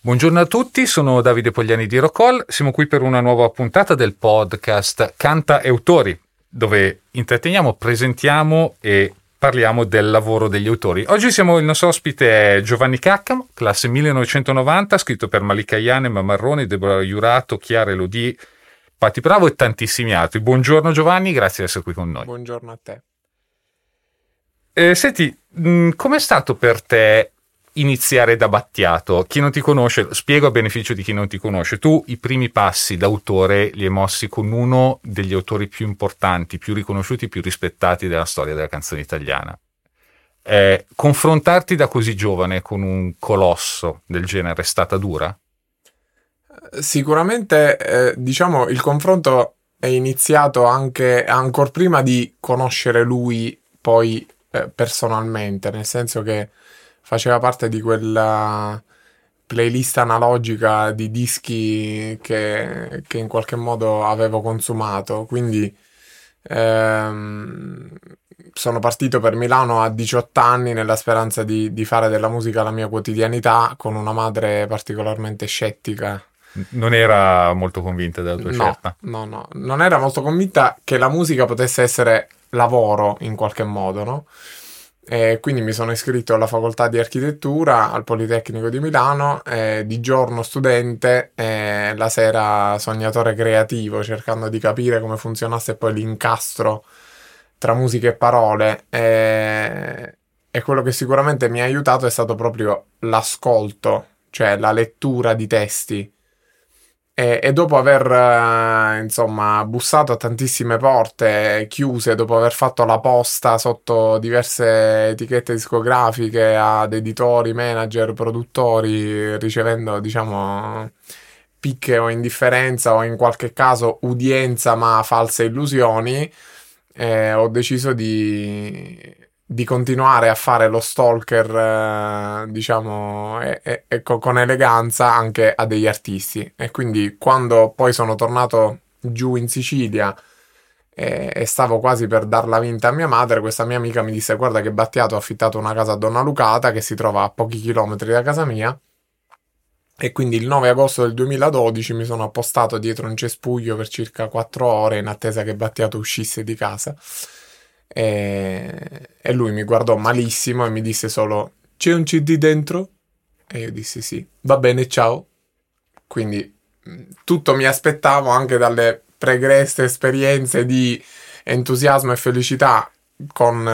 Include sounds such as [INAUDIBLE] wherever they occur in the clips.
Buongiorno a tutti, sono Davide Pogliani di Rocol, siamo qui per una nuova puntata del podcast Canta e Autori, dove intratteniamo, presentiamo e parliamo del lavoro degli autori. Oggi siamo, il nostro ospite è Giovanni Caccamo, classe 1990, scritto per Malika Iane, Marroni, Deborah Iurato, Chiara Elodie, Patti Bravo e tantissimi altri. Buongiorno Giovanni, grazie di essere qui con noi. Buongiorno a te. Eh, senti, com'è stato per te iniziare da Battiato. Chi non ti conosce, spiego a beneficio di chi non ti conosce, tu i primi passi d'autore li hai mossi con uno degli autori più importanti, più riconosciuti, più rispettati della storia della canzone italiana. Eh, confrontarti da così giovane con un colosso del genere è stata dura? Sicuramente, eh, diciamo, il confronto è iniziato anche ancora prima di conoscere lui poi eh, personalmente, nel senso che faceva parte di quella playlist analogica di dischi che, che in qualche modo avevo consumato. Quindi ehm, sono partito per Milano a 18 anni nella speranza di, di fare della musica la mia quotidianità con una madre particolarmente scettica non era molto convinta della tua no, scelta. No, no, non era molto convinta che la musica potesse essere lavoro in qualche modo, no? E quindi mi sono iscritto alla facoltà di architettura al Politecnico di Milano, eh, di giorno studente, eh, la sera sognatore creativo, cercando di capire come funzionasse poi l'incastro tra musica e parole. E, e quello che sicuramente mi ha aiutato è stato proprio l'ascolto, cioè la lettura di testi e, e, dopo aver eh, insomma bussato a tantissime porte chiuse, dopo aver fatto la posta sotto diverse etichette discografiche ad editori, manager, produttori, ricevendo diciamo picche o indifferenza o in qualche caso udienza ma false illusioni, eh, ho deciso di di continuare a fare lo stalker, eh, diciamo, e, e, e con eleganza anche a degli artisti. E quindi quando poi sono tornato giù in Sicilia e, e, stavo quasi per darla vinta a mia madre, questa mia amica mi disse: Guarda, che Battiato ha affittato una casa a Donna Lucata che si trova a pochi chilometri da casa mia. E quindi il 9 agosto del 2012 mi sono appostato dietro un cespuglio per circa 4 ore in attesa che Battiato uscisse di casa. E, e lui mi guardò malissimo e mi disse solo: C'è un CD dentro? E io dissi sì. Va bene, ciao. Quindi tutto mi aspettavo anche dalle pregreste esperienze di entusiasmo e felicità con,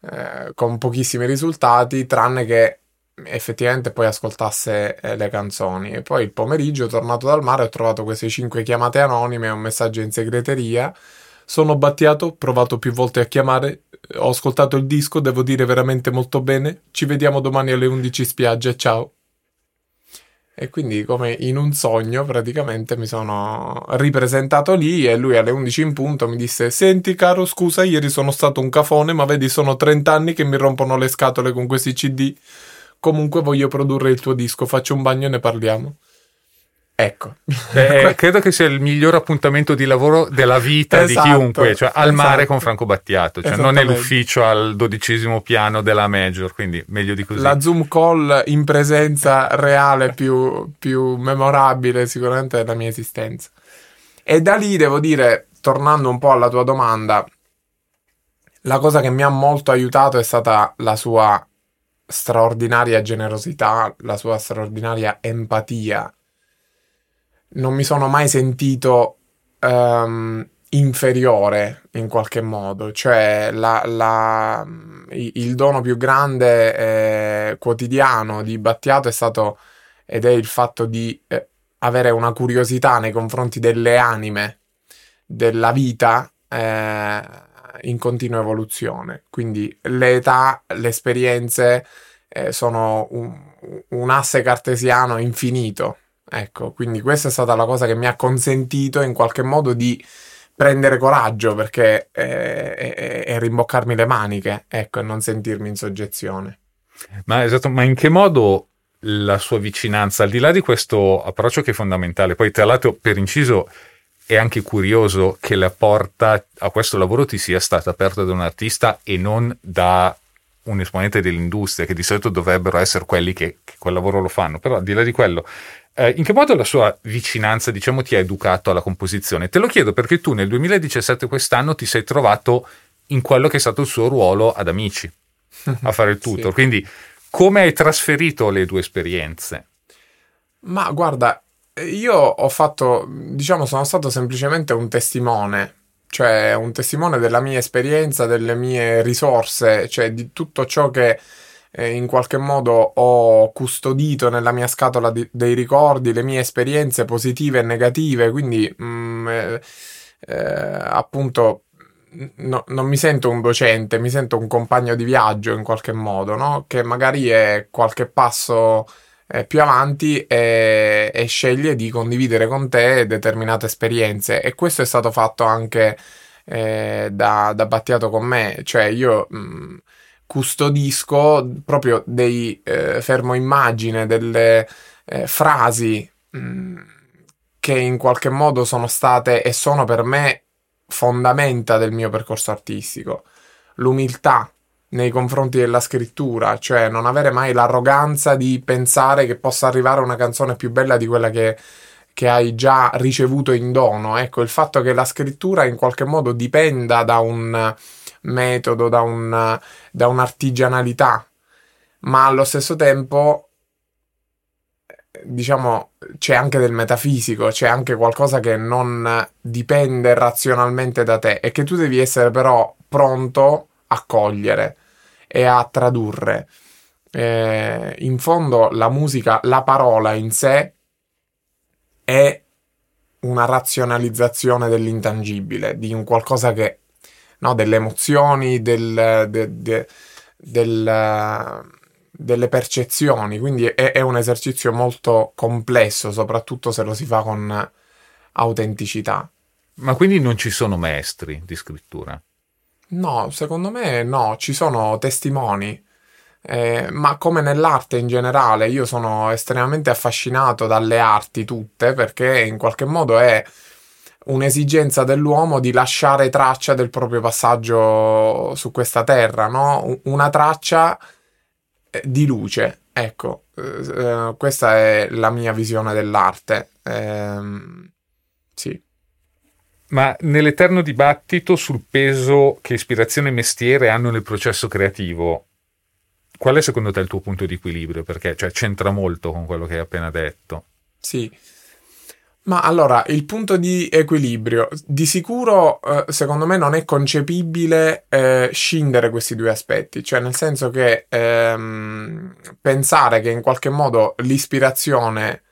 eh, con pochissimi risultati, tranne che effettivamente poi ascoltasse eh, le canzoni. E poi il pomeriggio, tornato dal mare, ho trovato queste cinque chiamate anonime e un messaggio in segreteria sono Battiato, provato più volte a chiamare, ho ascoltato il disco, devo dire veramente molto bene. Ci vediamo domani alle 11 spiaggia, ciao. E quindi come in un sogno praticamente mi sono ripresentato lì e lui alle 11 in punto mi disse Senti caro scusa ieri sono stato un cafone ma vedi sono 30 anni che mi rompono le scatole con questi cd Comunque voglio produrre il tuo disco, faccio un bagno e ne parliamo. Ecco. Eh, credo che sia il miglior appuntamento di lavoro della vita esatto, di chiunque, cioè al esatto. mare con Franco Battiato, cioè non è l'ufficio al dodicesimo piano della Major, quindi meglio di così. La Zoom call in presenza reale più, più memorabile sicuramente della mia esistenza. E da lì devo dire, tornando un po' alla tua domanda, la cosa che mi ha molto aiutato è stata la sua straordinaria generosità, la sua straordinaria empatia non mi sono mai sentito um, inferiore in qualche modo, cioè la, la, il dono più grande eh, quotidiano di Battiato è stato ed è il fatto di eh, avere una curiosità nei confronti delle anime, della vita eh, in continua evoluzione. Quindi le età, le esperienze eh, sono un, un asse cartesiano infinito Ecco, quindi questa è stata la cosa che mi ha consentito in qualche modo di prendere coraggio perché eh, e, rimboccarmi le maniche, ecco, e non sentirmi in soggezione. Ma esatto, ma in che modo la sua vicinanza, al di là di questo approccio che è fondamentale, poi tra l'altro per inciso è anche curioso che la porta a questo lavoro ti sia stata aperta da un artista e non da un esponente dell'industria, che di solito dovrebbero essere quelli che, che quel lavoro lo fanno, però al di là di quello, eh, in che modo la sua vicinanza, diciamo, ti ha educato alla composizione? Te lo chiedo perché tu nel 2017 quest'anno ti sei trovato in quello che è stato il suo ruolo ad Amici, a fare il [LAUGHS] tutor, sì. quindi come hai trasferito le due esperienze? Ma guarda, io ho fatto, diciamo, sono stato semplicemente un testimone, cioè un testimone della mia esperienza, delle mie risorse, cioè di tutto ciò che eh, in qualche modo ho custodito nella mia scatola di, dei ricordi, le mie esperienze positive e negative, quindi mh, mm, eh, eh, appunto no, non mi sento un docente, mi sento un compagno di viaggio in qualche modo, no? che magari è qualche passo eh, più avanti e, e, sceglie di condividere con te determinate esperienze e questo è stato fatto anche eh, da, da, Battiato con me, cioè io mh, custodisco proprio dei eh, fermo immagine, delle eh, frasi mh, che in qualche modo sono state e sono per me fondamenta del mio percorso artistico. L'umiltà, nei confronti della scrittura, cioè non avere mai l'arroganza di pensare che possa arrivare una canzone più bella di quella che, che hai già ricevuto in dono. Ecco, il fatto che la scrittura in qualche modo dipenda da un metodo, da, un, da un'artigianalità, ma allo stesso tempo diciamo c'è anche del metafisico, c'è anche qualcosa che non dipende razionalmente da te e che tu devi essere però pronto a cogliere e a tradurre. Eh, in fondo la musica, la parola in sé è una razionalizzazione dell'intangibile, di un qualcosa che, no, delle emozioni, del, de, de, del, delle percezioni, quindi è, è un esercizio molto complesso, soprattutto se lo si fa con autenticità. Ma quindi non ci sono maestri di scrittura? No, secondo me no, ci sono testimoni, eh, ma come nell'arte in generale, io sono estremamente affascinato dalle arti tutte perché in qualche modo è un'esigenza dell'uomo di lasciare traccia del proprio passaggio su questa terra, no? Una traccia eh, di luce, ecco, eh, questa è la mia visione dell'arte. Eh, sì. Ma nell'eterno dibattito sul peso che ispirazione e mestiere hanno nel processo creativo, qual è secondo te il tuo punto di equilibrio? Perché cioè, c'entra molto con quello che hai appena detto. Sì. Ma allora, il punto di equilibrio, di sicuro eh, secondo me non è concepibile eh, scindere questi due aspetti, cioè nel senso che ehm, pensare che in qualche modo l'ispirazione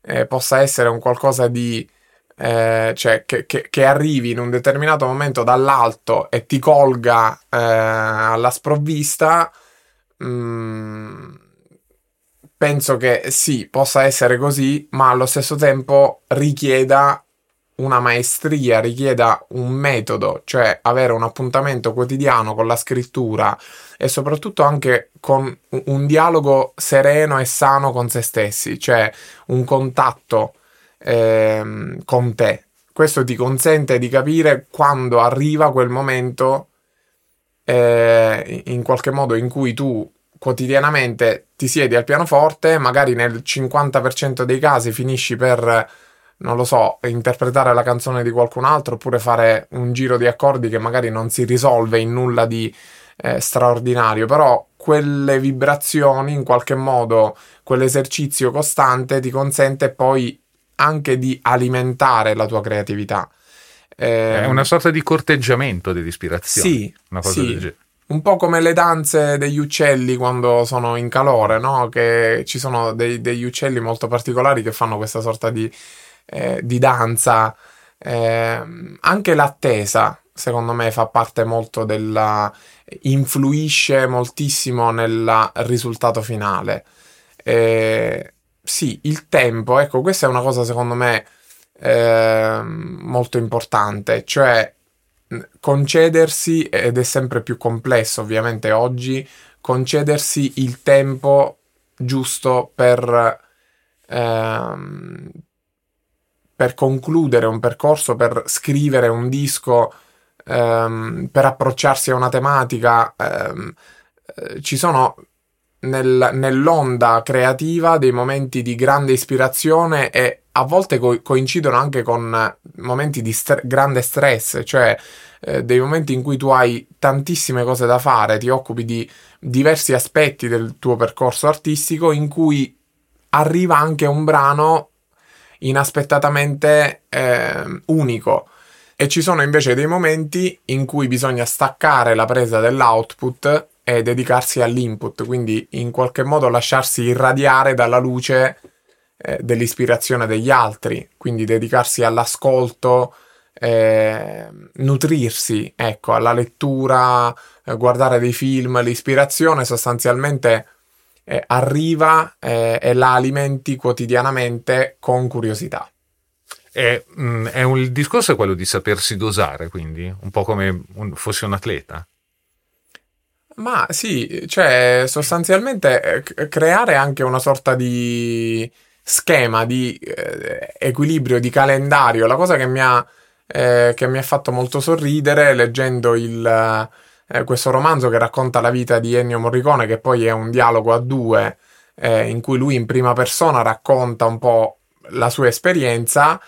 eh, possa essere un qualcosa di eh, cioè che, che, che, arrivi in un determinato momento dall'alto e ti colga eh, alla sprovvista, mh, mm, penso che sì, possa essere così, ma allo stesso tempo richieda una maestria, richieda un metodo, cioè avere un appuntamento quotidiano con la scrittura e soprattutto anche con un dialogo sereno e sano con se stessi, cioè un contatto ehm, con te. Questo ti consente di capire quando arriva quel momento eh, in qualche modo in cui tu quotidianamente ti siedi al pianoforte, magari nel 50% dei casi finisci per, non lo so, interpretare la canzone di qualcun altro oppure fare un giro di accordi che magari non si risolve in nulla di eh, straordinario, però quelle vibrazioni in qualche modo, quell'esercizio costante ti consente poi anche di alimentare la tua creatività. Eh, è una sorta di corteggiamento dell'ispirazione. Sì, una cosa sì. Del un po' come le danze degli uccelli quando sono in calore, no? Che ci sono dei, degli uccelli molto particolari che fanno questa sorta di, eh, di danza. Eh, anche l'attesa, secondo me, fa parte molto della. influisce moltissimo nel risultato finale. Eh, sì, il tempo, ecco, questa è una cosa secondo me eh, molto importante, cioè concedersi, ed è sempre più complesso ovviamente oggi, concedersi il tempo giusto per, ehm, per concludere un percorso, per scrivere un disco, ehm, per approcciarsi a una tematica. Ehm, eh, ci sono nel, nell'onda creativa dei momenti di grande ispirazione e a volte co- coincidono anche con momenti di st- grande stress, cioè eh, dei momenti in cui tu hai tantissime cose da fare, ti occupi di diversi aspetti del tuo percorso artistico in cui arriva anche un brano inaspettatamente eh, unico. E ci sono invece dei momenti in cui bisogna staccare la presa dell'output e dedicarsi all'input, quindi in qualche modo lasciarsi irradiare dalla luce eh, dell'ispirazione degli altri, quindi dedicarsi all'ascolto, eh, nutrirsi, ecco, alla lettura, eh, guardare dei film, l'ispirazione sostanzialmente eh, arriva eh, e la alimenti quotidianamente con curiosità. È, mh, mm, è un, il discorso è quello di sapersi dosare, quindi, un po' come un, fosse un atleta. Ma sì, cioè sostanzialmente eh, creare anche una sorta di schema, di eh, equilibrio, di calendario. La cosa che mi ha, eh, che mi ha fatto molto sorridere leggendo il, eh, questo romanzo che racconta la vita di Ennio Morricone, che poi è un dialogo a due, eh, in cui lui in prima persona racconta un po' la sua esperienza,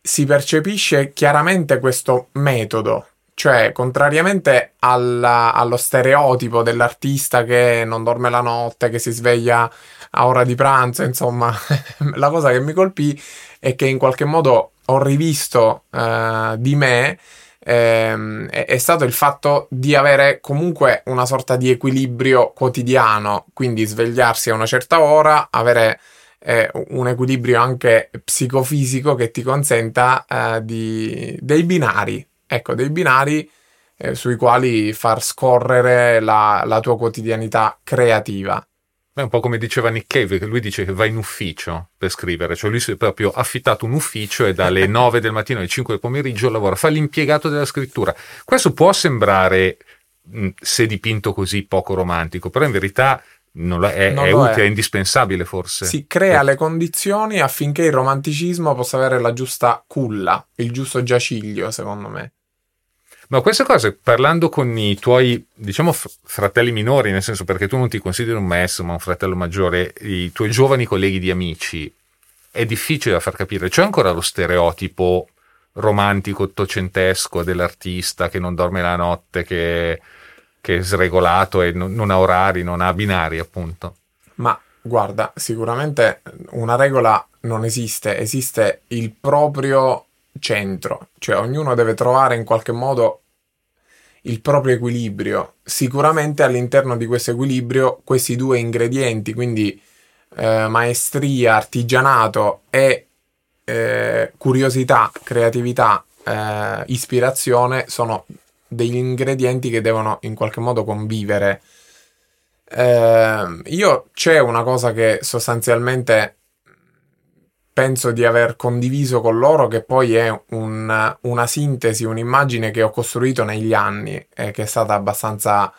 si percepisce chiaramente questo metodo cioè, contrariamente alla, allo stereotipo dell'artista che non dorme la notte, che si sveglia a ora di pranzo, insomma, [LAUGHS] la cosa che mi colpì è che in qualche modo ho rivisto uh, di me ehm, è, è, stato il fatto di avere comunque una sorta di equilibrio quotidiano, quindi svegliarsi a una certa ora, avere eh, un equilibrio anche psicofisico che ti consenta eh, di, dei binari, ecco, dei binari eh, sui quali far scorrere la, la tua quotidianità creativa. È un po' come diceva Nick Cave, che lui dice che va in ufficio per scrivere, cioè lui si è proprio affittato un ufficio e dalle [LAUGHS] 9 del mattino alle 5 del pomeriggio lavora, fa l'impiegato della scrittura. Questo può sembrare, se dipinto così, poco romantico, però in verità non è, non è utile, è. è. indispensabile forse. Si crea le condizioni affinché il romanticismo possa avere la giusta culla, il giusto giaciglio, secondo me. Ma queste cose, parlando con i tuoi, diciamo, fratelli minori, nel senso perché tu non ti consideri un maestro, ma un fratello maggiore, i tuoi giovani colleghi di amici, è difficile da far capire. C'è ancora lo stereotipo romantico, ottocentesco dell'artista che non dorme la notte, che, che è sregolato e non, non ha orari, non ha binari, appunto. Ma guarda, sicuramente una regola non esiste, esiste il proprio centro, cioè ognuno deve trovare in qualche modo il proprio equilibrio. Sicuramente all'interno di questo equilibrio questi due ingredienti, quindi eh, maestria, artigianato e eh, curiosità, creatività, eh, ispirazione, sono degli ingredienti che devono in qualche modo convivere. Eh, io c'è una cosa che sostanzialmente penso di aver condiviso con loro, che poi è un, una sintesi, un'immagine che ho costruito negli anni e che è stata abbastanza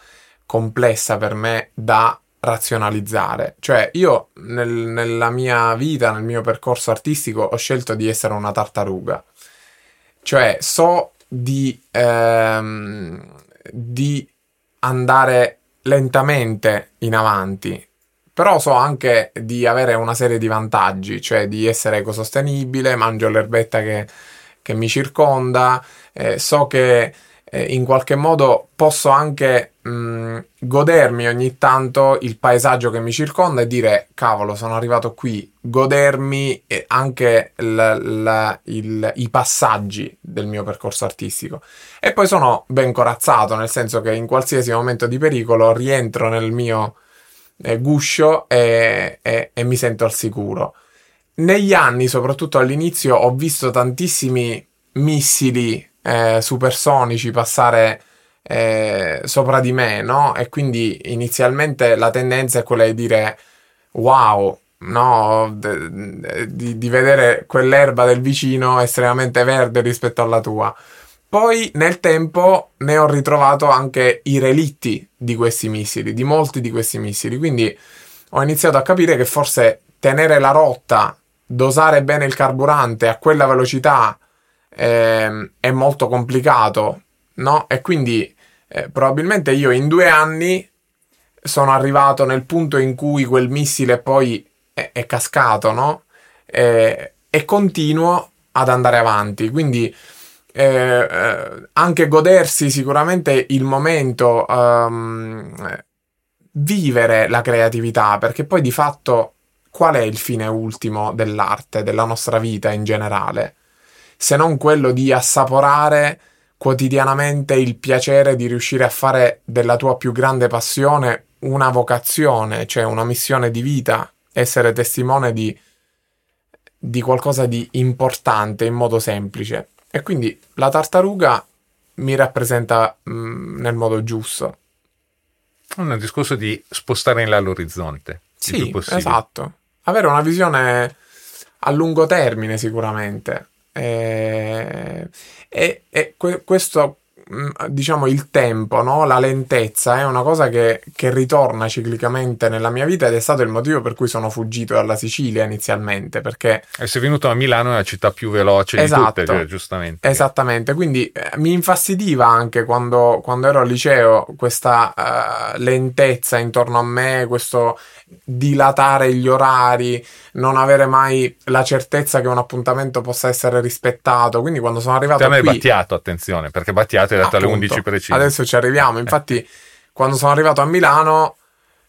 complessa per me da razionalizzare. Cioè, io nel, nella mia vita, nel mio percorso artistico, ho scelto di essere una tartaruga. Cioè, so di, ehm, di andare lentamente in avanti, però so anche di avere una serie di vantaggi, cioè di essere ecosostenibile, mangio l'erbetta che, che mi circonda, eh, so che eh, in qualche modo posso anche mh, godermi ogni tanto il paesaggio che mi circonda e dire cavolo sono arrivato qui, godermi anche l, l, il, i passaggi del mio percorso artistico. E poi sono ben corazzato, nel senso che in qualsiasi momento di pericolo rientro nel mio eh, guscio e, e, e mi sento al sicuro. Negli anni, soprattutto all'inizio, ho visto tantissimi missili eh, supersonici passare eh, sopra di me, no? E quindi inizialmente la tendenza è quella di dire wow, no? Di, di vedere quell'erba del vicino estremamente verde rispetto alla tua. Poi nel tempo ne ho ritrovato anche i relitti di questi missili, di molti di questi missili, quindi ho iniziato a capire che forse tenere la rotta, dosare bene il carburante a quella velocità eh, è molto complicato, no? E quindi eh, probabilmente io in due anni sono arrivato nel punto in cui quel missile poi è, è cascato, no? E, e, continuo ad andare avanti. Quindi eh, eh, anche godersi sicuramente il momento, um, vivere la creatività, perché poi di fatto qual è il fine ultimo dell'arte, della nostra vita in generale? Se non quello di assaporare quotidianamente il piacere di riuscire a fare della tua più grande passione una vocazione, cioè una missione di vita, essere testimone di, di qualcosa di importante in modo semplice. E quindi la tartaruga mi rappresenta mh, mm, nel modo giusto. Un discorso di spostare in là l'orizzonte. Sì, esatto. Avere una visione a lungo termine sicuramente. E, e, e questo Mm, diciamo il tempo, no? la lentezza è una cosa che, che, ritorna ciclicamente nella mia vita ed è stato il motivo per cui sono fuggito dalla Sicilia inizialmente perché e sei venuto a Milano, è la città più veloce esatto, di tutte, cioè, giustamente. Esattamente, quindi eh, mi infastidiva anche quando, quando, ero al liceo questa uh, lentezza intorno a me, questo dilatare gli orari, non avere mai la certezza che un appuntamento possa essere rispettato. Quindi quando sono arrivato Te qui... Battiato, attenzione, perché Battiato è dato alle 11 precise. Adesso ci arriviamo. Infatti, quando sono arrivato a Milano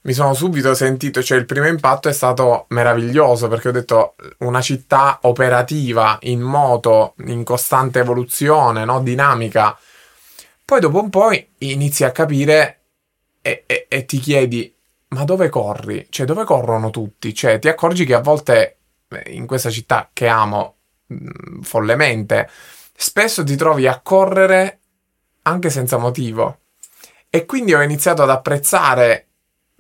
mi sono subito sentito, cioè il primo impatto è stato meraviglioso perché ho detto una città operativa, in moto, in costante evoluzione, no? dinamica. Poi dopo un po' inizi a capire e, e, e, ti chiedi ma dove corri? Cioè dove corrono tutti? Cioè ti accorgi che a volte eh, in questa città che amo mh, mm, follemente, spesso ti trovi a correre anche senza motivo. E quindi ho iniziato ad apprezzare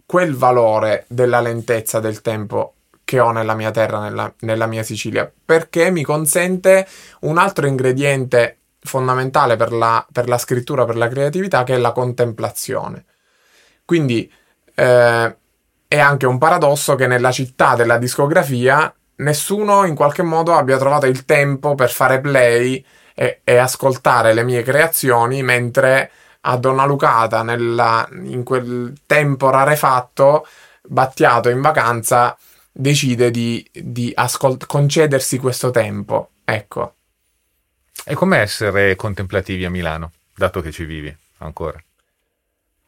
quel valore della lentezza del tempo che ho nella mia terra, nella, nella mia Sicilia, perché mi consente un altro ingrediente fondamentale per la, per la scrittura, per la creatività, che è la contemplazione. Quindi eh, è anche un paradosso che nella città della discografia nessuno in qualche modo abbia trovato il tempo per fare play e, e ascoltare le mie creazioni mentre a Donna Lucata, nella, in quel tempo rarefatto, Battiato in vacanza, decide di, di ascolt- concedersi questo tempo. Ecco. E com'è essere contemplativi a Milano, dato che ci vivi ancora?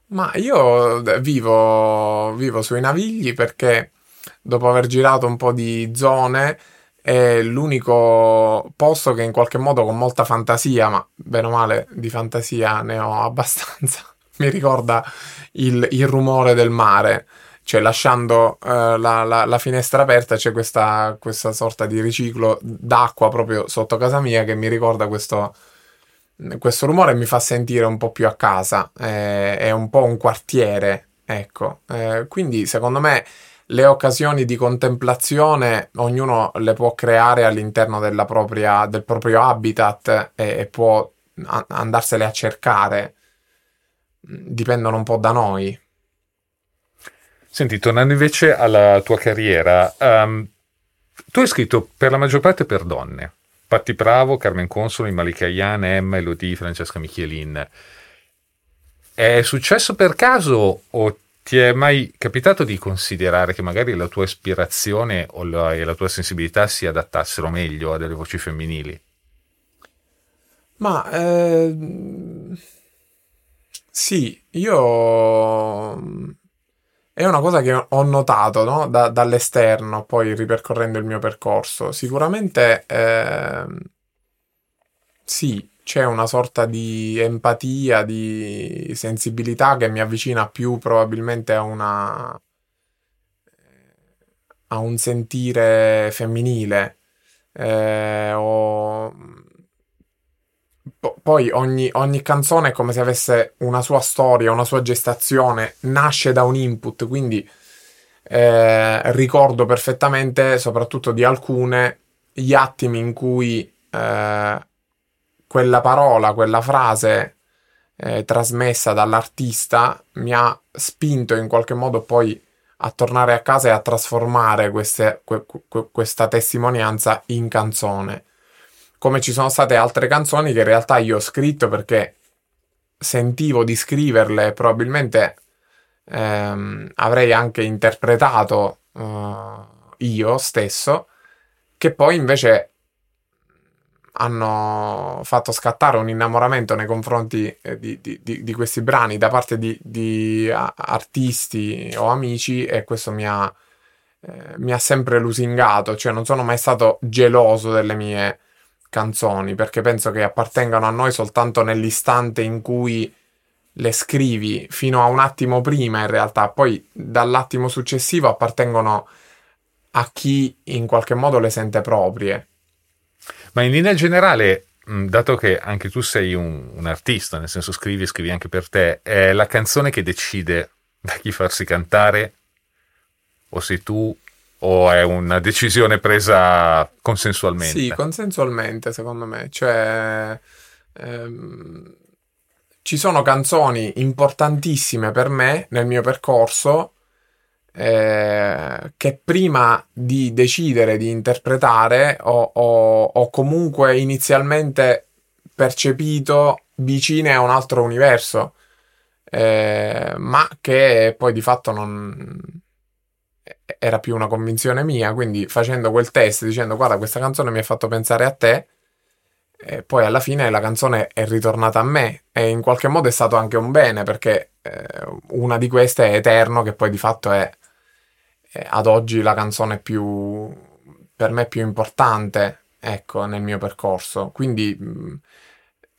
Ma io vivo, vivo sui Navigli perché dopo aver girato un po' di zone è l'unico posto che in qualche modo con molta fantasia, ma bene o male di fantasia ne ho abbastanza, [LAUGHS] mi ricorda il, il rumore del mare. Cioè, lasciando uh, la, la, la, finestra aperta c'è questa, questa sorta di riciclo d'acqua proprio sotto casa mia che mi ricorda questo, questo rumore e mi fa sentire un po' più a casa. Eh, è un po' un quartiere, ecco. Eh, quindi, secondo me le occasioni di contemplazione ognuno le può creare all'interno propria, del proprio habitat e, e può a- andarsele a cercare. Dipendono un po' da noi. Senti, tornando invece alla tua carriera, um, tu hai scritto per la maggior parte per donne. Patti Bravo, Carmen Consoli, Malika Ian, Emma, Elodie, Francesca Michelin. È successo per caso o ti è mai capitato di considerare che magari la tua ispirazione o la, e la tua sensibilità si adattassero meglio a delle voci femminili? Ma eh, sì, io è una cosa che ho notato no? da, dall'esterno, poi ripercorrendo il mio percorso. Sicuramente eh, sì, c'è una sorta di empatia, di sensibilità che mi avvicina più probabilmente a una a un sentire femminile. Eh, o... Poi ogni, ogni, canzone è come se avesse una sua storia, una sua gestazione, nasce da un input, quindi eh, ricordo perfettamente, soprattutto di alcune, gli attimi in cui eh, quella parola, quella frase eh, trasmessa dall'artista mi ha spinto in qualche modo poi a tornare a casa e a trasformare queste, que, que, questa testimonianza in canzone. Come ci sono state altre canzoni che in realtà io ho scritto perché sentivo di scriverle, probabilmente ehm, avrei anche interpretato uh, io stesso, che poi invece hanno fatto scattare un innamoramento nei confronti eh, di, di, di, di, questi brani da parte di, artisti o amici e questo mi ha, eh, mi ha sempre lusingato, cioè non sono mai stato geloso delle mie canzoni perché penso che appartengano a noi soltanto nell'istante in cui le scrivi fino a un attimo prima in realtà, poi dall'attimo successivo appartengono a chi in qualche modo le sente proprie. Ma in linea generale, dato che anche tu sei un, un artista, nel senso scrivi e scrivi anche per te, è la canzone che decide da chi farsi cantare? O sei tu o è una decisione presa consensualmente? Sì, consensualmente secondo me. Cioè, ehm, ci sono canzoni importantissime per me nel mio percorso eh, che prima di decidere di interpretare ho, ho, ho, comunque inizialmente percepito vicine a un altro universo, eh, ma che poi di fatto non era più una convinzione mia, quindi facendo quel test dicendo guarda questa canzone mi ha fatto pensare a te, e poi alla fine la canzone è ritornata a me e in qualche modo è stato anche un bene perché eh, una di queste è Eterno che poi di fatto è, è, ad oggi la canzone più per me più importante ecco nel mio percorso quindi mh,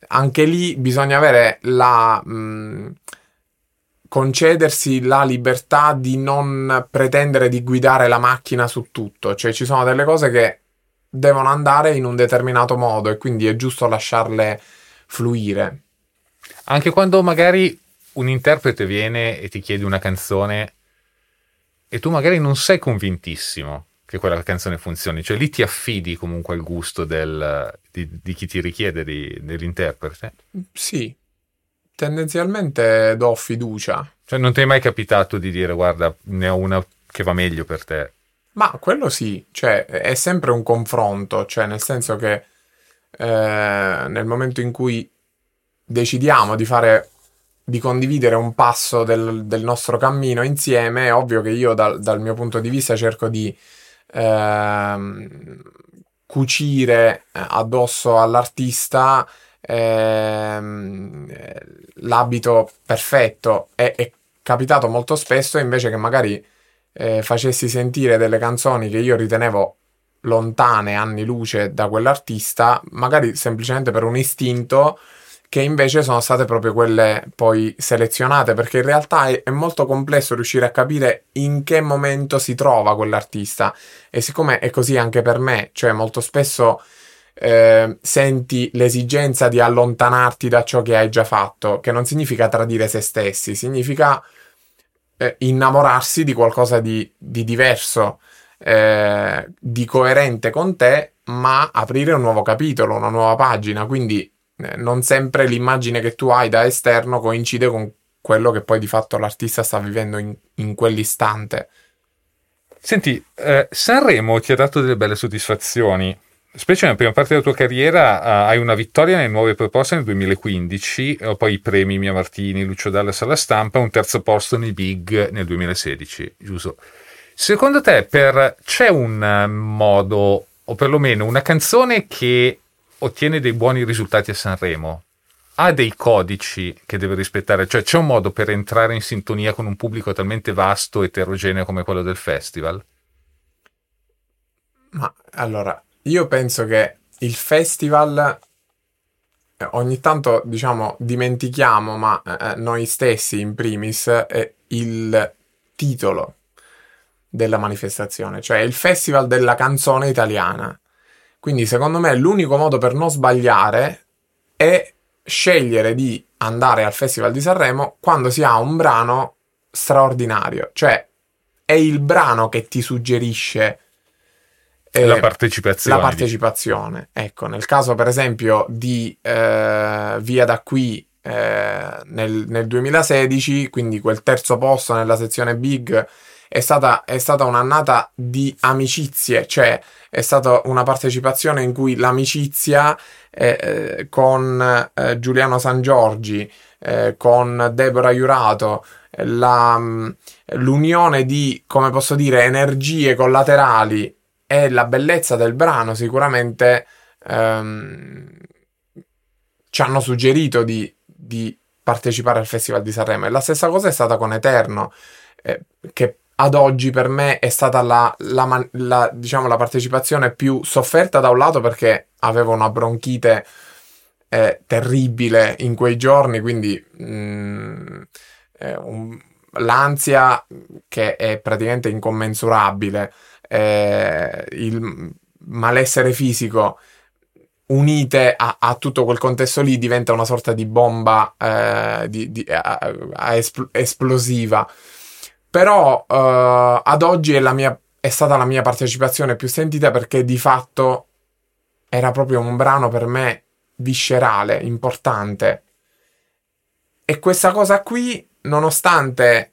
anche lì bisogna avere la mh, concedersi la libertà di non pretendere di guidare la macchina su tutto cioè ci sono delle cose che devono andare in un determinato modo e quindi è giusto lasciarle fluire. Anche quando magari un interprete viene e ti chiede una canzone e tu magari non sei convintissimo che quella canzone funzioni, cioè lì ti affidi comunque al gusto del, di, di, chi ti richiede di, dell'interprete? Sì, tendenzialmente do fiducia. Cioè non ti è mai capitato di dire guarda ne ho una che va meglio per te? Ma quello sì, cioè è sempre un confronto, cioè nel senso che eh, nel momento in cui decidiamo di fare di condividere un passo del, del nostro cammino insieme, è ovvio che io dal, dal mio punto di vista cerco di eh, cucire addosso all'artista eh, l'abito perfetto. È, è capitato molto spesso invece che magari eh, facessi sentire delle canzoni che io ritenevo lontane anni luce da quell'artista, magari semplicemente per un istinto che invece sono state proprio quelle poi selezionate, perché in realtà è, è, molto complesso riuscire a capire in che momento si trova quell'artista e siccome è così anche per me, cioè molto spesso eh, senti l'esigenza di allontanarti da ciò che hai già fatto, che non significa tradire se stessi, significa eh, innamorarsi di qualcosa di, di diverso, eh, di coerente con te, ma aprire un nuovo capitolo, una nuova pagina. Quindi non sempre l'immagine che tu hai da esterno coincide con quello che poi di fatto l'artista sta vivendo in, in quell'istante. Senti, eh, Sanremo ti ha dato delle belle soddisfazioni specie nella prima parte della tua carriera uh, hai una vittoria nelle nuove proposte nel 2015, uh, poi i premi Mia Martini, Lucio Dallas alla stampa, un terzo posto nei Big nel 2016, giusto? Secondo te per, c'è un uh, modo, o perlomeno una canzone che ottiene dei buoni risultati a Sanremo, ha dei codici che deve rispettare, cioè c'è un modo per entrare in sintonia con un pubblico talmente vasto e eterogeneo come quello del festival? Ma allora, io penso che il festival eh, ogni tanto diciamo dimentichiamo, ma eh, eh, noi stessi in primis, è il titolo della manifestazione, cioè il festival della canzone italiana. Quindi secondo me l'unico modo per non sbagliare è scegliere di andare al Festival di Sanremo quando si ha un brano straordinario, cioè è il brano che ti suggerisce eh, la partecipazione. La partecipazione. Ecco, nel caso per esempio di eh, Via da qui eh, nel, nel, 2016, quindi quel terzo posto nella sezione Big, è stata, è stata un'annata di amicizie, cioè è stata una partecipazione in cui l'amicizia eh, con eh, Giuliano San Giorgi, eh, con Deborah Jurato, la, mm, l'unione di, come posso dire, energie collaterali e la bellezza del brano sicuramente ehm, ci hanno suggerito di, di, partecipare al Festival di Sanremo. E la stessa cosa è stata con Eterno, eh, che ad oggi per me è stata la, la, la, diciamo, la partecipazione più sofferta da un lato perché avevo una bronchite eh, terribile in quei giorni, quindi mh, mm, eh, un, l'ansia che è praticamente incommensurabile, eh, il malessere fisico unite a, a, tutto quel contesto lì diventa una sorta di bomba eh, di, di, a, a espl- esplosiva. Però eh, ad oggi è, mia, è stata la mia partecipazione più sentita perché di fatto era proprio un brano per me viscerale, importante. E questa cosa qui, nonostante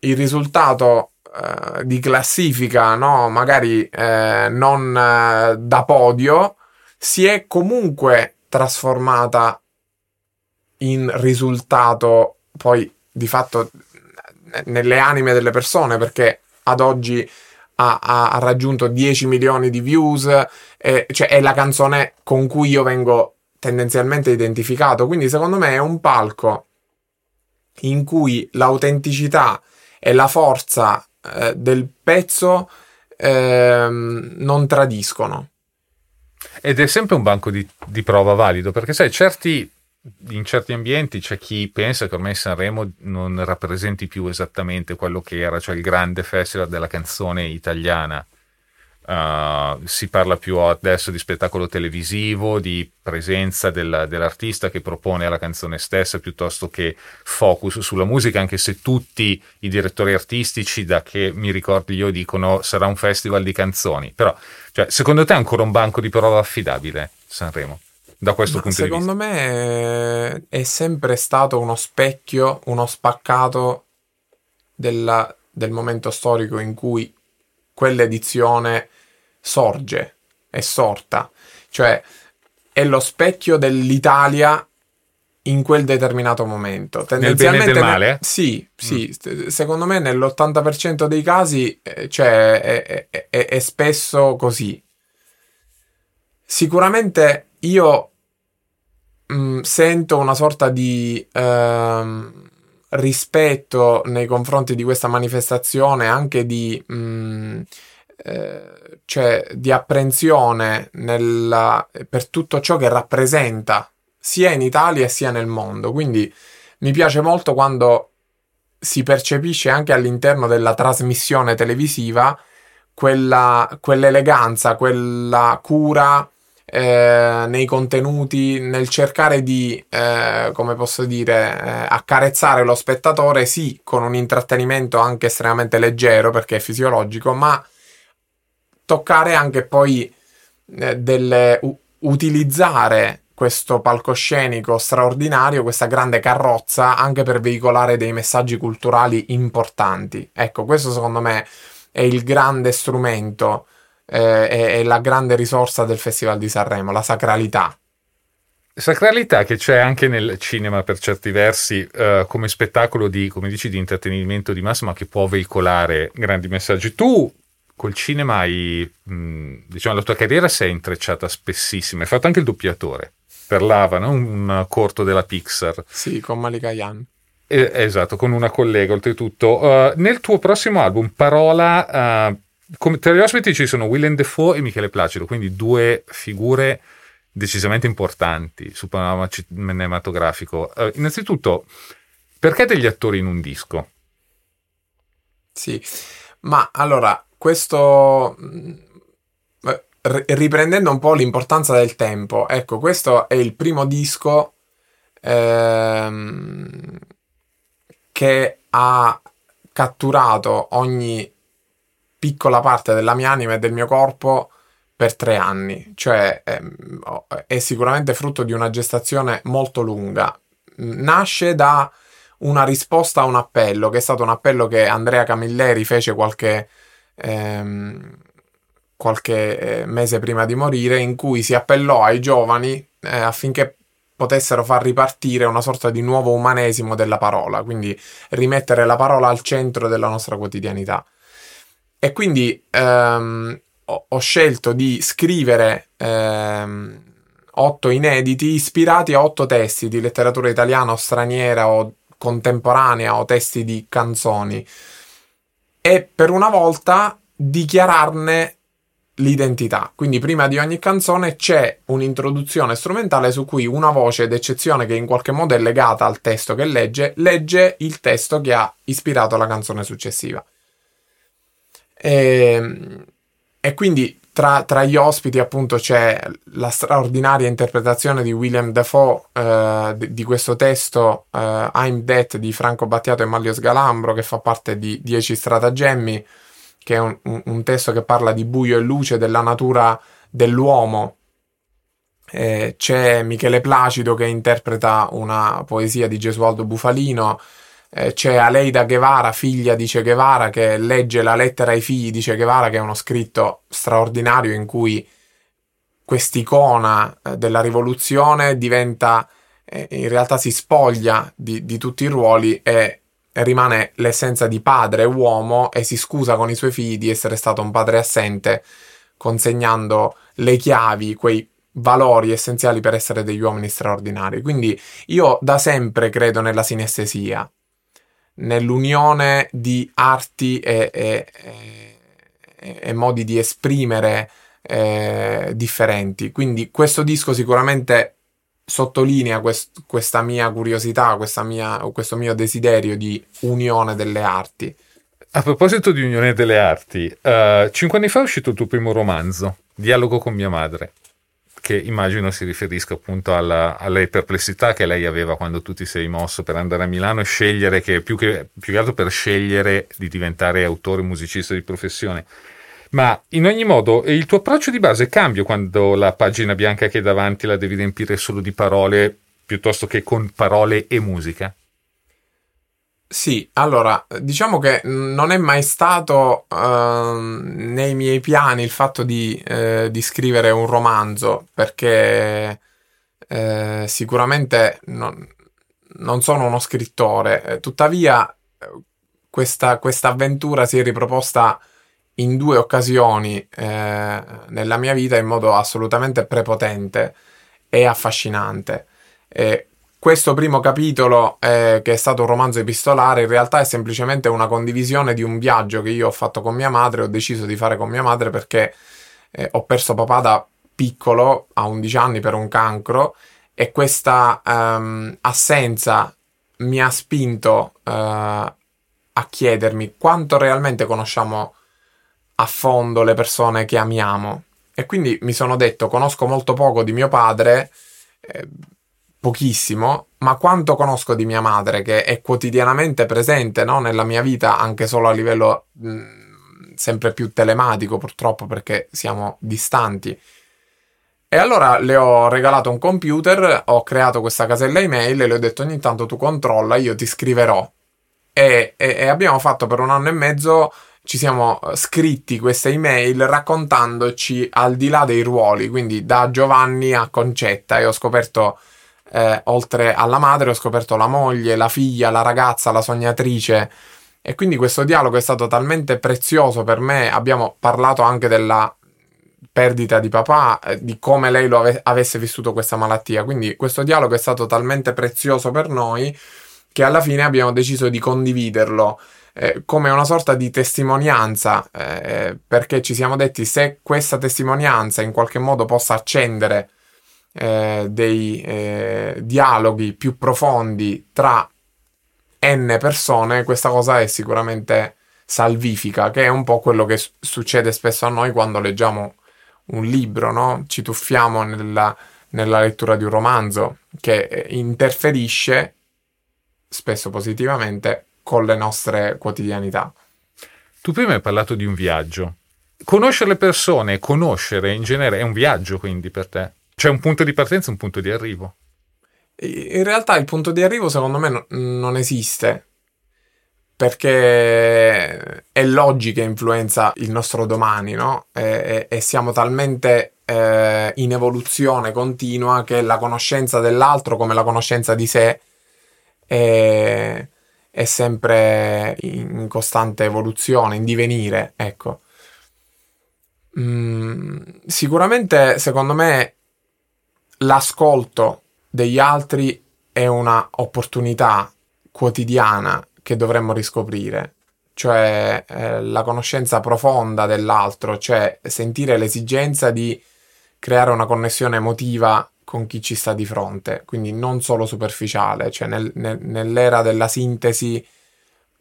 il risultato eh, di classifica, no, magari eh, non eh, da podio, si è comunque trasformata in risultato poi di fatto nelle anime delle persone perché ad oggi ha, ha raggiunto 10 milioni di views, eh, cioè è la canzone con cui io vengo tendenzialmente identificato. Quindi secondo me è un palco in cui l'autenticità e la forza eh, del pezzo eh, non tradiscono. Ed è sempre un banco di, di prova valido, perché sai, certi, in certi ambienti c'è chi pensa che ormai Sanremo non rappresenti più esattamente quello che era, cioè il grande festival della canzone italiana. Uh, si parla più adesso di spettacolo televisivo, di presenza del, dell'artista che propone la canzone stessa piuttosto che focus sulla musica, anche se tutti i direttori artistici, da che mi ricordi io, dicono sarà un festival di canzoni. Però, cioè, secondo te è ancora un banco di prova affidabile Sanremo? Da questo Ma punto di vista? Secondo me è sempre stato uno specchio, uno spaccato della, del momento storico in cui quell'edizione sorge, è sorta, cioè è lo specchio dell'Italia in quel determinato momento. Tendenzialmente, nel bene e nel male? sì, sì. Mm. secondo me nell'80% dei casi eh, cioè, è, è, è, è, spesso così. Sicuramente io mh, mm, sento una sorta di uh, rispetto nei confronti di questa manifestazione, anche di... Mh, mm, eh, cioè di apprensione nella, per tutto ciò che rappresenta sia in Italia sia nel mondo. Quindi mi piace molto quando si percepisce anche all'interno della trasmissione televisiva quella, quell'eleganza, quella cura eh, nei contenuti, nel cercare di, eh, come posso dire, eh, accarezzare lo spettatore, sì, con un intrattenimento anche estremamente leggero perché è fisiologico, ma toccare anche poi eh, delle, u- utilizzare questo palcoscenico straordinario, questa grande carrozza, anche per veicolare dei messaggi culturali importanti. Ecco, questo secondo me è il grande strumento eh, è, è la grande risorsa del Festival di Sanremo, la sacralità. Sacralità che c'è anche nel cinema per certi versi eh, come spettacolo di, come dici, di intrattenimento di massa, ma che può veicolare grandi messaggi. Tu col cinema hai, mh, diciamo, la tua carriera si è intrecciata spessissimo, hai fatto anche il doppiatore per Lava, no? un corto della Pixar. Sì, con Malika Yan. Eh, esatto, con una collega oltretutto. Uh, nel tuo prossimo album, Parola, uh, come, tra gli ospiti ci sono Willem Defoe e Michele Placido, quindi due figure decisamente importanti sul panorama cinematografico. Uh, innanzitutto, perché degli attori in un disco? Sì, ma allora questo riprendendo un po' l'importanza del tempo, ecco, questo è il primo disco ehm, che ha catturato ogni piccola parte della mia anima e del mio corpo per tre anni, cioè ehm, è sicuramente frutto di una gestazione molto lunga. Nasce da una risposta a un appello, che è stato un appello che Andrea Camilleri fece qualche ehm, qualche eh, mese prima di morire, in cui si appellò ai giovani eh, affinché potessero far ripartire una sorta di nuovo umanesimo della parola, quindi rimettere la parola al centro della nostra quotidianità. E quindi ehm, ho, ho, scelto di scrivere ehm, otto inediti ispirati a otto testi di letteratura italiana o straniera o contemporanea o testi di canzoni e per una volta dichiararne l'identità. Quindi prima di ogni canzone c'è un'introduzione strumentale su cui una voce d'eccezione che in qualche modo è legata al testo che legge, legge il testo che ha ispirato la canzone successiva. E, ehm, e quindi tra, tra, gli ospiti appunto c'è la straordinaria interpretazione di William Defoe eh, di, di, questo testo eh, I'm Dead di Franco Battiato e Maglio Sgalambro che fa parte di Dieci stratagemmi che è un, un, testo che parla di buio e luce, della natura dell'uomo. Eh, c'è Michele Placido che interpreta una poesia di Gesualdo Bufalino. Eh, c'è Aleida Guevara, figlia di Che Guevara, che legge la lettera ai figli di Che Guevara, che è uno scritto straordinario in cui quest'icona eh, della rivoluzione diventa, eh, in realtà si spoglia di, di tutti i ruoli e rimane l'essenza di padre uomo e si scusa con i suoi figli di essere stato un padre assente, consegnando le chiavi, quei valori essenziali per essere degli uomini straordinari. Quindi io da sempre credo nella sinestesia, nell'unione di arti e, e, e, e modi di esprimere eh, differenti. Quindi questo disco sicuramente sottolinea quest- questa mia curiosità, questa mia, questo mio desiderio di unione delle arti. A proposito di unione delle arti, uh, cinque anni fa è uscito il tuo primo romanzo, Dialogo con mia madre, che immagino si riferisca appunto alla, alle perplessità che lei aveva quando tu ti sei mosso per andare a Milano e scegliere, che più che, più che altro per scegliere di diventare autore musicista di professione. Ma in ogni modo il tuo approccio di base cambia quando la pagina bianca che hai davanti la devi riempire solo di parole piuttosto che con parole e musica? Sì, allora, diciamo che non è mai stato uh, nei miei piani il fatto di, uh, di scrivere un romanzo, perché uh, sicuramente non, non, sono uno scrittore, tuttavia questa, avventura si è riproposta in due occasioni eh, nella mia vita in modo assolutamente prepotente e affascinante. E questo primo capitolo, eh, che è stato un romanzo epistolare, in realtà è semplicemente una condivisione di un viaggio che io ho fatto con mia madre, ho deciso di fare con mia madre perché eh, ho perso papà da piccolo, a 11 anni, per un cancro, e questa ehm, assenza mi ha spinto eh, a chiedermi quanto realmente conosciamo a fondo le persone che amiamo. E quindi mi sono detto, conosco molto poco di mio padre, eh, pochissimo, ma quanto conosco di mia madre, che è quotidianamente presente no? nella mia vita, anche solo a livello mh, mm, sempre più telematico, purtroppo, perché siamo distanti. E allora le ho regalato un computer, ho creato questa casella email e le ho detto ogni tanto tu controlla, io ti scriverò. E, e, e abbiamo fatto per un anno e mezzo ci siamo scritti queste email raccontandoci al di là dei ruoli, quindi da Giovanni a Concetta e ho scoperto, eh, oltre alla madre, ho scoperto la moglie, la figlia, la ragazza, la sognatrice. E quindi questo dialogo è stato talmente prezioso per me, abbiamo parlato anche della perdita di papà, eh, di come lei lo ave- avesse vissuto questa malattia, quindi questo dialogo è stato talmente prezioso per noi che alla fine abbiamo deciso di condividerlo eh, come una sorta di testimonianza, eh, perché ci siamo detti se questa testimonianza in qualche modo possa accendere eh, dei eh, dialoghi più profondi tra n persone, questa cosa è sicuramente salvifica, che è un po' quello che succede spesso a noi quando leggiamo un libro, no? Ci tuffiamo nella, nella lettura di un romanzo che eh, interferisce spesso positivamente con le nostre quotidianità. Tu prima hai parlato di un viaggio. Conoscere le persone, conoscere in genere è un viaggio quindi per te. C'è un punto di partenza e un punto di arrivo. In realtà il punto di arrivo secondo me no, non esiste perché è l'oggi che influenza il nostro domani, no? E, e, e siamo talmente eh, in evoluzione continua che la conoscenza dell'altro come la conoscenza di sé è, è sempre in costante evoluzione, in divenire, ecco. Mm, sicuramente, secondo me, l'ascolto degli altri è una opportunità quotidiana che dovremmo riscoprire, cioè eh, la conoscenza profonda dell'altro, cioè sentire l'esigenza di creare una connessione emotiva con chi ci sta di fronte, quindi non solo superficiale, cioè nel, nel, nell'era della sintesi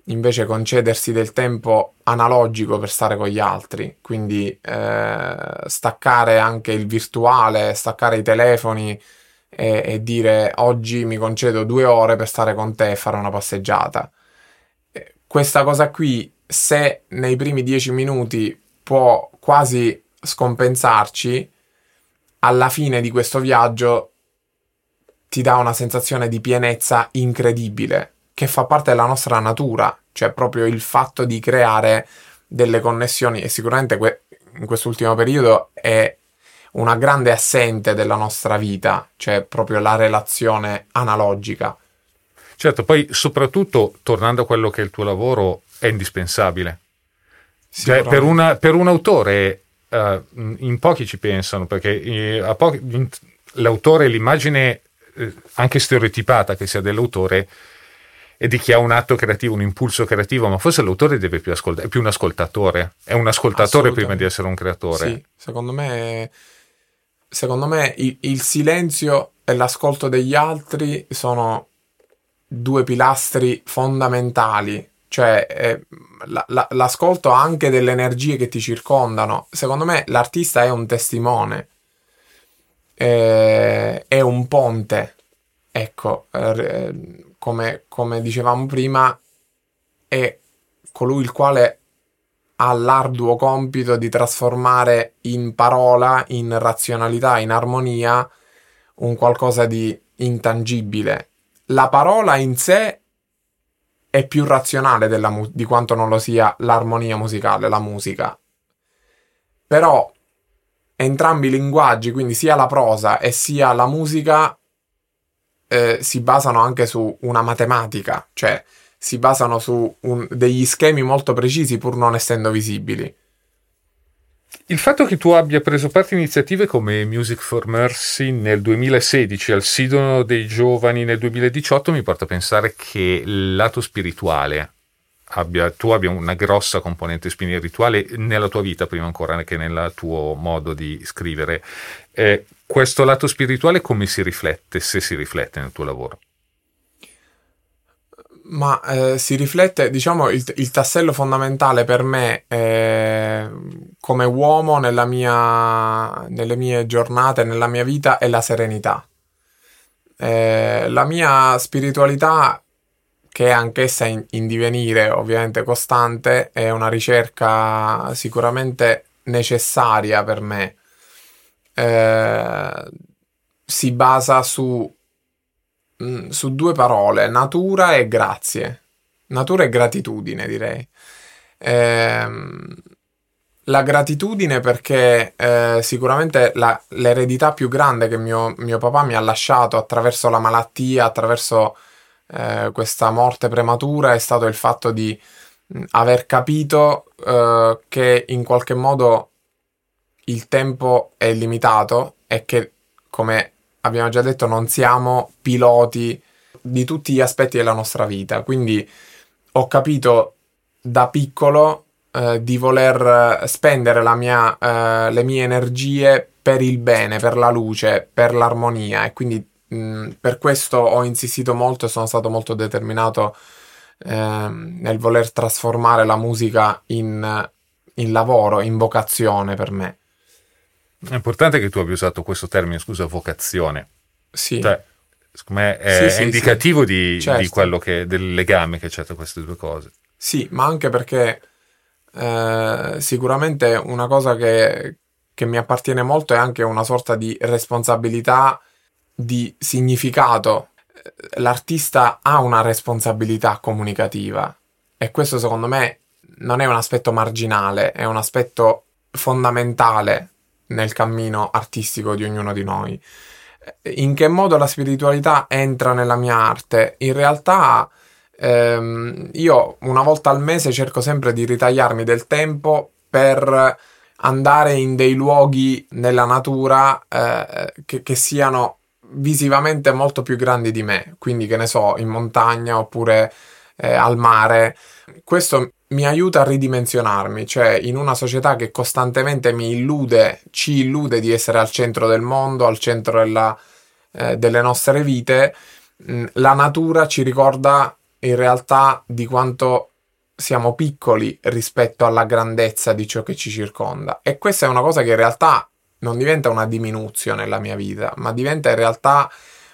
invece concedersi del tempo analogico per stare con gli altri, quindi eh, staccare anche il virtuale, staccare i telefoni e, e, dire oggi mi concedo due ore per stare con te e fare una passeggiata. Questa cosa qui, se nei primi dieci minuti può quasi scompensarci, alla fine di questo viaggio ti dà una sensazione di pienezza incredibile che fa parte della nostra natura, cioè proprio il fatto di creare delle connessioni e sicuramente que- in quest'ultimo periodo è una grande assente della nostra vita, cioè proprio la relazione analogica. Certo, poi soprattutto tornando a quello che è il tuo lavoro è indispensabile. Cioè, per, una, per, un autore uh, in pochi ci pensano perché eh, pochi, in, l'autore, l'immagine eh, anche stereotipata che sia dell'autore e di chi ha un atto creativo, un impulso creativo, ma forse l'autore deve più ascoltare, è più un ascoltatore, è un ascoltatore prima di essere un creatore. Sì, secondo me, secondo me il, il silenzio e l'ascolto degli altri sono due pilastri fondamentali, cioè eh, la, la, l'ascolto anche delle energie che ti circondano. Secondo me l'artista è un testimone, eh, è un ponte, ecco, eh, come, come dicevamo prima, è colui il quale ha l'arduo compito di trasformare in parola, in razionalità, in armonia, un qualcosa di intangibile. La parola in sé è più razionale mu- di quanto non lo sia l'armonia musicale, la musica. Però entrambi i linguaggi, quindi sia la prosa e sia la musica, eh, si basano anche su una matematica, cioè si basano su un, degli schemi molto precisi pur non essendo visibili. Il fatto che tu abbia preso parte a iniziative come Music for Mercy nel 2016, al Sidono dei Giovani nel 2018, mi porta a pensare che il lato spirituale abbia, tu abbia una grossa componente spirituale nella tua vita, prima ancora che nel tuo modo di scrivere. Eh, questo lato spirituale come si riflette, se si riflette nel tuo lavoro? Ma eh, si riflette, diciamo, il, il, tassello fondamentale per me eh, come uomo mia, nelle mie giornate, nella mia vita è la serenità. Eh, la mia spiritualità, che è anch'essa in, in divenire, ovviamente costante, è una ricerca sicuramente necessaria per me. Eh, si basa su Mm, su due parole, natura e grazie. Natura e gratitudine, direi. Ehm, la gratitudine perché eh, sicuramente la, l'eredità più grande che mio, mio, papà mi ha lasciato attraverso la malattia, attraverso eh, questa morte prematura, è stato il fatto di mh, mm, aver capito eh, che in qualche modo il tempo è limitato e che, come abbiamo già detto, non siamo piloti di tutti gli aspetti della nostra vita. Quindi ho capito da piccolo eh, di voler spendere mia, eh, le mie energie per il bene, per la luce, per l'armonia e quindi mh, per questo ho insistito molto e sono stato molto determinato eh, nel voler trasformare la musica in, in lavoro, in vocazione per me. È importante che tu abbia usato questo termine, scusa, vocazione. Sì. Cioè, secondo me è, sì, sì, indicativo sì. Di, certo. di, quello che, del legame che c'è tra queste due cose. Sì, ma anche perché eh, sicuramente una cosa che, che mi appartiene molto è anche una sorta di responsabilità di significato. L'artista ha una responsabilità comunicativa e questo secondo me non è un aspetto marginale, è un aspetto fondamentale nel cammino artistico di ognuno di noi. In che modo la spiritualità entra nella mia arte? In realtà ehm, io una volta al mese cerco sempre di ritagliarmi del tempo per andare in dei luoghi nella natura eh, che, che siano visivamente molto più grandi di me, quindi che ne so, in montagna oppure eh, al mare. Questo mi aiuta a ridimensionarmi, cioè in una società che costantemente mi illude, ci illude di essere al centro del mondo, al centro della, eh, delle nostre vite, mh, la natura ci ricorda in realtà di quanto siamo piccoli rispetto alla grandezza di ciò che ci circonda. E questa è una cosa che in realtà non diventa una diminuzione nella mia vita, ma diventa in realtà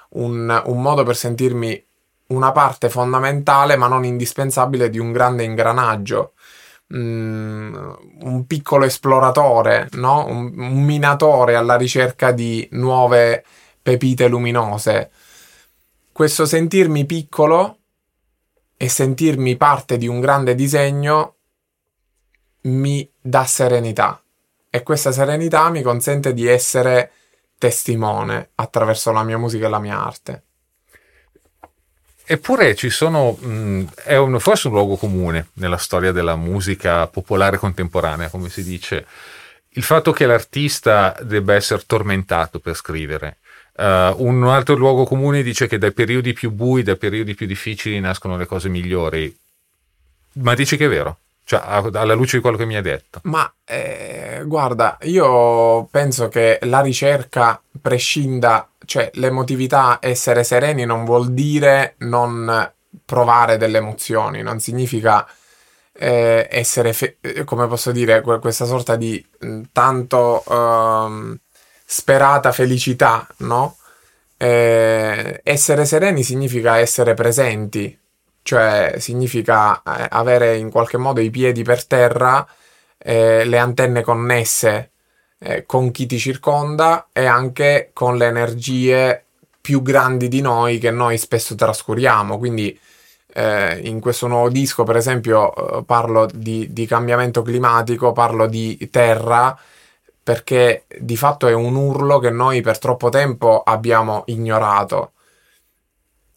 un, un modo per sentirmi una parte fondamentale ma non indispensabile di un grande ingranaggio. Mm, un piccolo esploratore, no? un, un minatore alla ricerca di nuove pepite luminose. Questo sentirmi piccolo e sentirmi parte di un grande disegno mi dà serenità e questa serenità mi consente di essere testimone attraverso la mia musica e la mia arte. Eppure ci sono, mh, è un, forse un luogo comune nella storia della musica popolare contemporanea, come si dice, il fatto che l'artista debba essere tormentato per scrivere. Uh, un altro luogo comune dice che dai periodi più bui, dai periodi più difficili nascono le cose migliori. Ma dici che è vero? Cioè, alla luce di quello che mi hai detto. Ma eh, guarda, io penso che la ricerca prescinda, cioè l'emotività, essere sereni non vuol dire non provare delle emozioni, non significa eh, essere, fe- come posso dire, questa sorta di mh, tanto uh, sperata felicità, no? Eh, essere sereni significa essere presenti, cioè significa eh, avere in qualche modo i piedi per terra, eh, le antenne connesse eh, con chi ti circonda e anche con le energie più grandi di noi che noi spesso trascuriamo. Quindi eh, in questo nuovo disco, per esempio, eh, parlo di, di cambiamento climatico, parlo di terra perché di fatto è un urlo che noi per troppo tempo abbiamo ignorato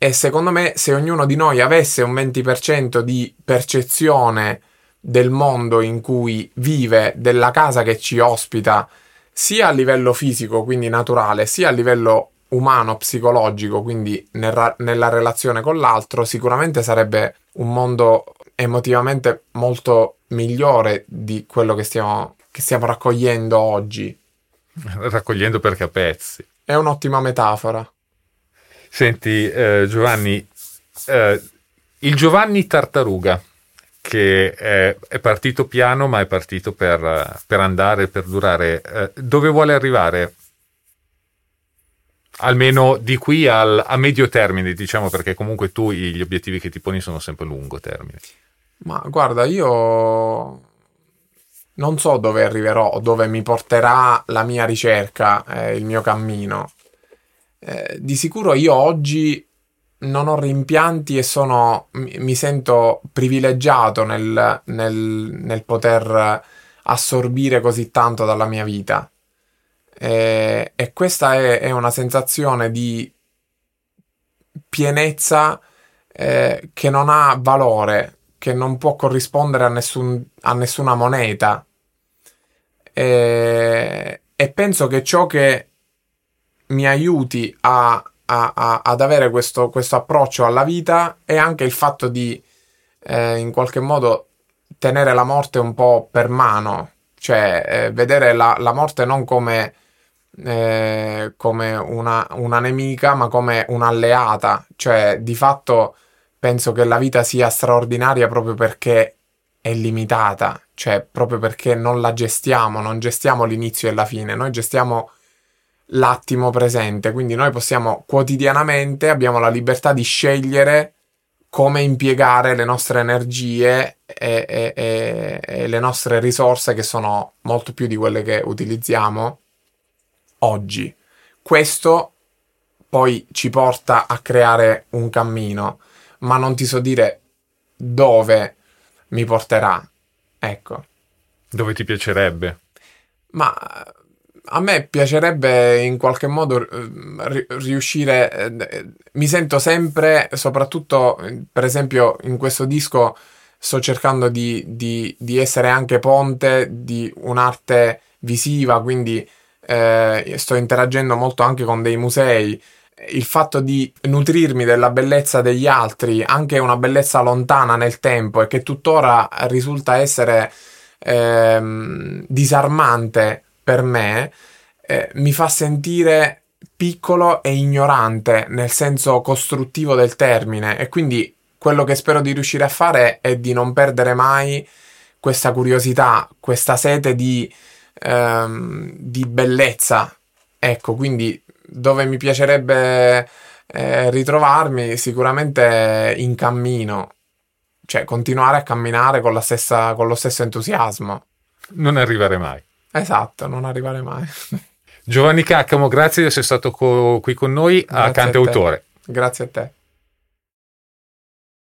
e secondo me se ognuno di noi avesse un 20% di percezione del mondo in cui vive, della casa che ci ospita, sia a livello fisico, quindi naturale, sia a livello umano, psicologico, quindi nel, nella relazione con l'altro, sicuramente sarebbe un mondo emotivamente molto migliore di quello che stiamo, che stiamo raccogliendo oggi. [LAUGHS] Raccogliendo perché a pezzi. È un'ottima metafora. Senti, eh, Giovanni, eh, il Giovanni Tartaruga, che è, è, partito piano, ma è partito per, per andare, per durare, eh, dove vuole arrivare? Almeno di qui al, a medio termine, diciamo, perché comunque tu gli obiettivi che ti poni sono sempre a lungo termine. Ma guarda, io non so dove arriverò, dove mi porterà la mia ricerca, eh, il mio cammino. Eh, di sicuro io oggi non ho rimpianti e sono, mi, sento privilegiato nel, nel, nel, poter assorbire così tanto dalla mia vita. E, e questa è, è, una sensazione di pienezza eh, che non ha valore, che non può corrispondere a, nessun, a nessuna moneta. E, e penso che ciò che mi aiuti a, a, a, ad avere questo, questo, approccio alla vita è anche il fatto di eh, in qualche modo tenere la morte un po' per mano, cioè eh, vedere la, la, morte non come, eh, come una, una, nemica, ma come un'alleata, cioè di fatto penso che la vita sia straordinaria proprio perché è limitata, cioè proprio perché non la gestiamo, non gestiamo l'inizio e la fine, noi gestiamo l'attimo presente, quindi noi possiamo quotidianamente, abbiamo la libertà di scegliere come impiegare le nostre energie e, e, e, e, le nostre risorse che sono molto più di quelle che utilizziamo oggi. Questo poi ci porta a creare un cammino, ma non ti so dire dove mi porterà. Ecco. Dove ti piacerebbe? Ma a me piacerebbe in qualche modo eh, riuscire, eh, mi sento sempre, soprattutto per esempio in questo disco, sto cercando di, di, di essere anche ponte di un'arte visiva, quindi eh, sto interagendo molto anche con dei musei. Il fatto di nutrirmi della bellezza degli altri, anche una bellezza lontana nel tempo e che tuttora risulta essere ehm, disarmante per me, eh, mi fa sentire piccolo e ignorante nel senso costruttivo del termine e quindi quello che spero di riuscire a fare è di non perdere mai questa curiosità, questa sete di, ehm, di bellezza. Ecco, quindi dove mi piacerebbe eh, ritrovarmi sicuramente in cammino, cioè continuare a camminare con, stessa, con lo stesso entusiasmo. Non arrivare mai. Esatto, non arrivare mai. Giovanni Caccamo, grazie di essere stato co- qui con noi grazie a Cante Autore. Grazie a te.